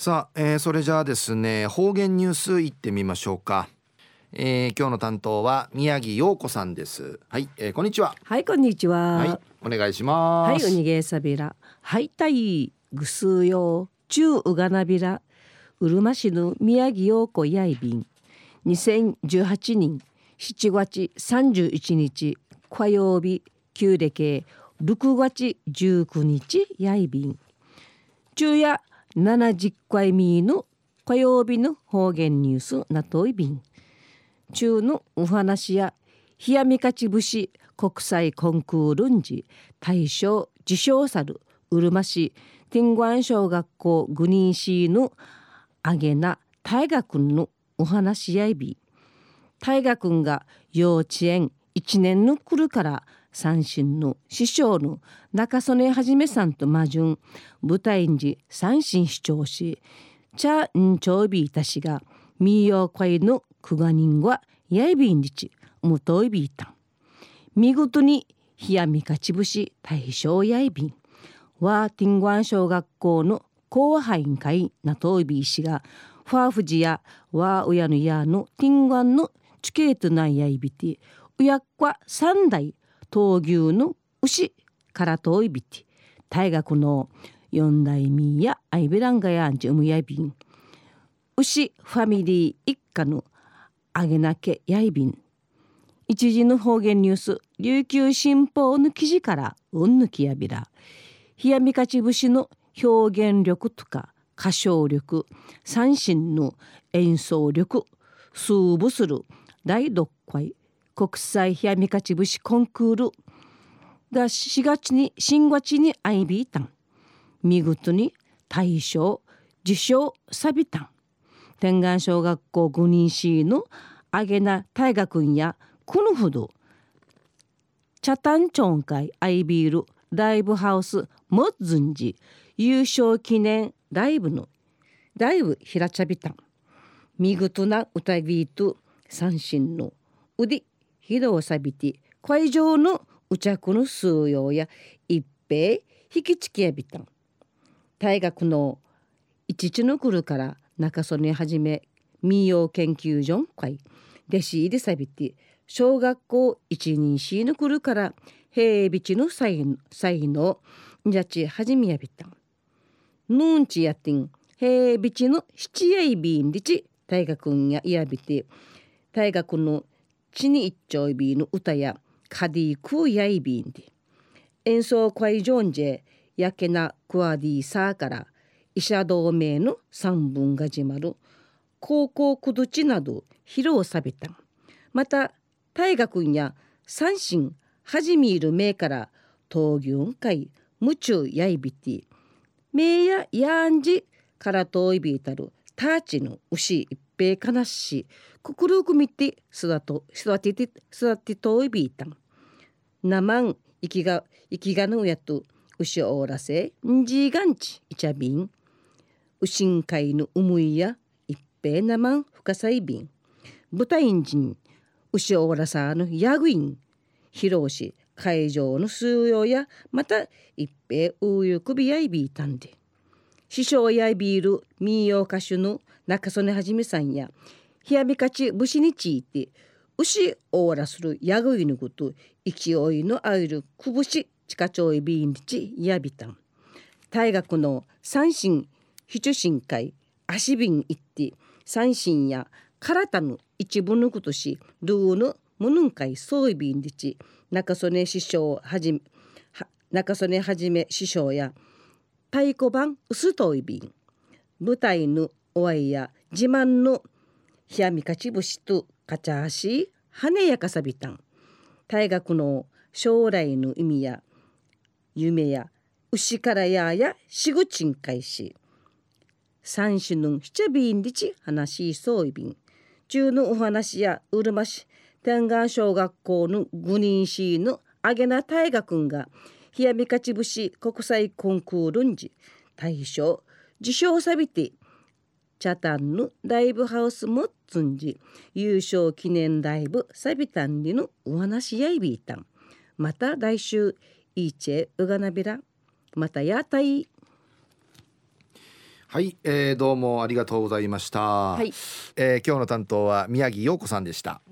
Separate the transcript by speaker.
Speaker 1: さあ、えー、それじゃあですね方言ニュースいってみましょうか、えー、今日の担当は宮城陽子さんです。はい、えー、こんにちは。
Speaker 2: はいこんにちは。
Speaker 1: はいお願いします。
Speaker 2: はいおにげさびら。はいたいぐすうよ中うがなびら。うるま市の宮城陽子やいびん。2018年7月31日火曜日旧暦6月19日やいびん。昼夜70回目の火曜日の方言ニュースなといびん。中のお話や冷やみかち節国際コンクールンジ大賞受賞さるうるま市天眼小学校グニーシーのあげな大河君のお話やいび。大河君が幼稚園1年の来るから三振の師匠の中曽根はじめさんと魔順舞台に三振主張し茶んちょうびいたしがみよういのくが人はやいびんりちむといびいたん。見事に冷やみかちぶし大正やいびん。はティングアン小学校の後輩会なといびいしがファーフジやワーウヤのやのティングアンのチケートなんやいびてうやっこ三代闘牛の牛からといびて大学の四代目やアイベランガやんじゅむやびん牛ファミリー一家のあげなけやいびん一時の方言ニュース琉球新報の記事からうんぬきやびら。冷やみかち節の表現力とか歌唱力三振の演奏力数部する第6回国際冷やみかち節コンクール。が4月に新月にアイビータン見事に大賞受賞サビタン天眼小学校5人市のあげな大河君やこのほど茶炭町会アイビールライブハウスモッズンジ優勝記念ライブの。ライブひらちゃびたん。見事な歌ビート三振の腕。披露さびて会場のうちゃくの数用や一平引きつきやびたん。大学の一地の来るから中曽根はじめ民謡研究所会弟子入りさびて小学校一人しの来るから平備地の才能じゃちはじめやびたん。ヌンチやってん平備地の七やいびんりち大学やいやびて。大学の地に一丁いびの歌やカディクやいびんで演奏会場んじやけなクワディサーから医者同盟の三分が始まる高校くどちなど披露さびた。また大学や三神はじみいる名から闘牛会夢中やいびて名ややんじから遠いびいたるターチの牛一平かなしくくるくみて育と育てて育て遠いびいたんなまん生きが生きがぬやと牛おらせんじがんちいちゃびんうしんかいのうむいや一平なまん深さいびん豚インジン牛おらさのやぐいん披露し会場の数用やまた一平うゆくびやいびいたんで師匠やいびいる民謡歌手の中曽根はじめさんや冷やみかち武士にちいて牛オーラするやぐいぬこと勢いのあいるくぶし地下町いびんちやびたん。大学の三神非中心会足瓶行って三神や体の一部のことしルーのムヌン会そういびんち中曽根師匠はじめ中曽根はじめ師匠や太鼓判薄といび。ん舞台のおわいや自慢の冷やみかち節とかちゃし羽やかさびたん。大学の将来の意味や夢や牛からややしぐちんかいし。三種の七びんりち話しそういびん。中のお話やうるま市天眼小学校の五人市のあげな大河君が冷やみかち節国際コンクールんじ大賞受賞さびてチャタンのライブハウスもつんじ優勝記念ライブサビタンリのお話やいびいたん。また来週イーチェウガナビラまたやたい
Speaker 1: はい、えー、どうもありがとうございました、
Speaker 2: はい、
Speaker 1: えー、今日の担当は宮城陽子さんでした